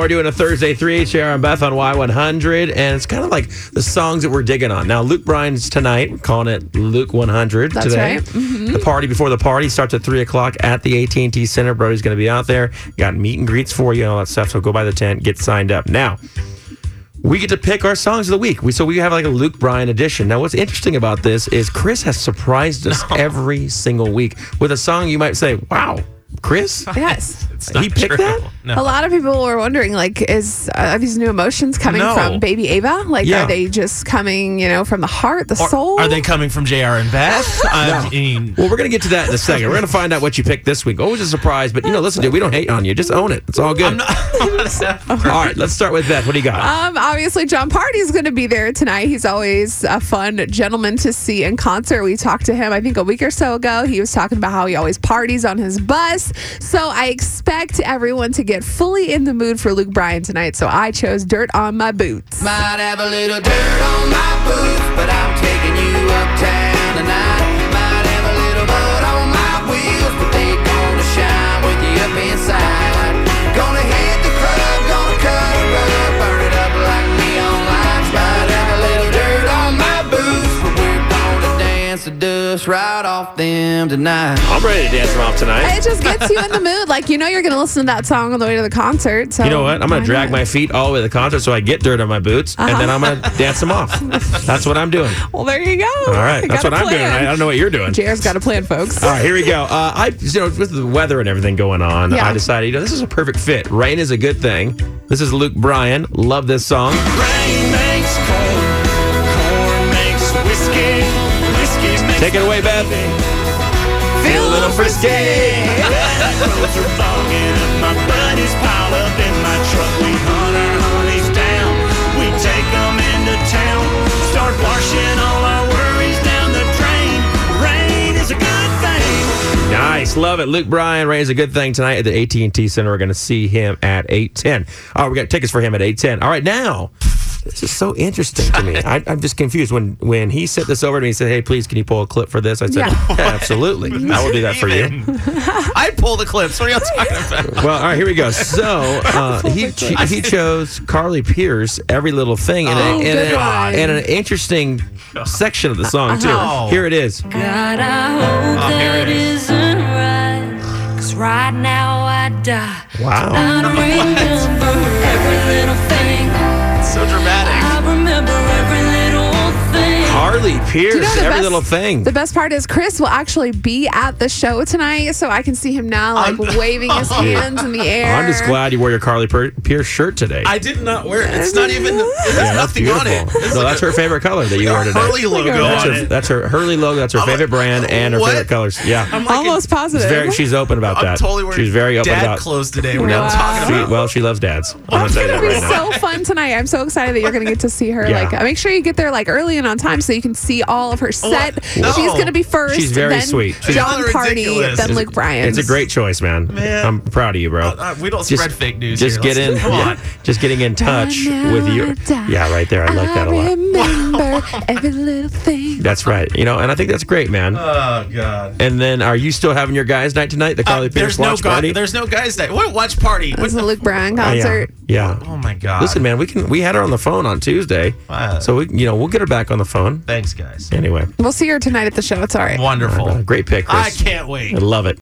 We're doing a Thursday 3HR on Beth on Y100, and it's kind of like the songs that we're digging on. Now, Luke Bryan's tonight, we're calling it Luke 100 That's today. right. Mhm. The party before the party starts at 3 o'clock at the AT&T Center. Brody's going to be out there. Got meet and greets for you and all that stuff, so go by the tent, get signed up. Now, we get to pick our songs of the week. We, so we have like a Luke Bryan edition. Now, what's interesting about this is Chris has surprised us every single week with a song you might say, wow, Chris? Yes. He picked true. that? No. A lot of people were wondering, like, is uh, are these new emotions coming No. from Baby Ava? Like, Yeah. are they just coming, you know, from the heart, the Or soul? Are they coming from JR and Beth? I mean, Well, we're going to get to that in a second. We're going to find out what you picked this week. Always a surprise, but you know, listen, dude, we don't hate on you. Just own it. It's all good. I'm not all right, let's start with Beth. What do you got? Um, obviously, Jon Pardi's going to be there tonight. He's always a fun gentleman to see in concert. We talked to him, I think, a week or so ago. He was talking about how he always parties on his bus. So I expect everyone to get fully in the mood for Luke Bryan tonight. So I chose Dirt on My Boots. Might have a little dirt on my boots, but I'm the dust right off them tonight. I'm ready to dance them off tonight. It just gets you in the mood. Like, you know, you're going to listen to that song on the way to the concert. So You know what? I'm going to drag not? my feet all the way to the concert so I get dirt on my boots, and then I'm going to dance them off. That's what I'm doing. Well, there you go. All right, that's Got what a I'm doing. I don't know what you're doing. JR's got a plan, folks. All right, here we go. Uh, I, you know, with the weather and everything going on, Yeah. I decided, you know, this is a perfect fit. Rain is a good thing. This is Luke Bryan. Love this song. Rain Take it away, Beth. Feel a little frisky. roads are fogging up. My buddies pile up in my truck. We hunt our honeys down. We take them into town. Start washing all our worries down the drain. Rain is a good thing. Nice, love it. Luke Bryan Rain is a good thing tonight at the AT and T Center. We're going to see him at eight ten. All right, we got tickets for him at eight ten. All right, now this is so interesting to me. I, I'm just confused when when he sent this over to me. He said, "Hey, please, can you pull a clip for this?" I said, Yeah. "Yeah, "Absolutely, I will do that for you." I pull the clips. What are you talking about? Well, all right, here we go. So uh, he he chose Carly Pearce, "Every Little Thing," and, Oh, a, in, good a, one. in an interesting section of the song too. Uh-huh. Here it is. God, I hope Oh, here that it is. isn't right. Cause right now I die. Wow. So dramatic. I remember every little thing. Carly Pearce, you know the "Every best- Little Thing." The best part is Chris will actually be at the show tonight, so I can see him now, like waving his hands in the air. I'm just glad you wore your Carly Pearce shirt today. I did not wear it. It's not even. It has Yeah, that's nothing on it. beautiful. It's No, like that's a- her favorite color that you a wore today. Hurley logo That's on her, it. that's her Hurley logo. That's her I'm favorite like, brand and her what? favorite colors. Yeah, I'm like Almost a- positive. she's very she's open about I'm that. totally wearing she's very open about dad about. clothes today. We're Wow. not talking She, about. well, she loves dads. I'm gonna It's gonna be so fun tonight. I'm so excited that you're gonna get to see her. Like, uh, make sure you get there like early and on time so you can see all of her set. No. She's gonna be first. She's very then sweet. She's- Jon Pardi, ridiculous. then Luke Bryan. It's a great choice, man. Man. I'm proud of you, bro. Uh, we don't Just- spread fake news. Just here. get in, Come yeah, on. just getting in touch with you. Yeah, right there. I like that a lot. remember every little thing. That's right. You know, and I think that's great, man. Oh God. and then, are you still having your guys' night tonight? The Carly Uh, Pearce there's no watch guy, party. There's no guys night. what watch party. It's the Luke Bryan Oh, yeah. concert. Yeah. oh my God. Listen, man, we can. We had her on the phone on Tuesday, Wow. so we, you know, we'll get her back on the phone. Thanks, guys. Anyway, We'll see her tonight at the show. It's all right. Wonderful. great pick, I can't wait. I love it.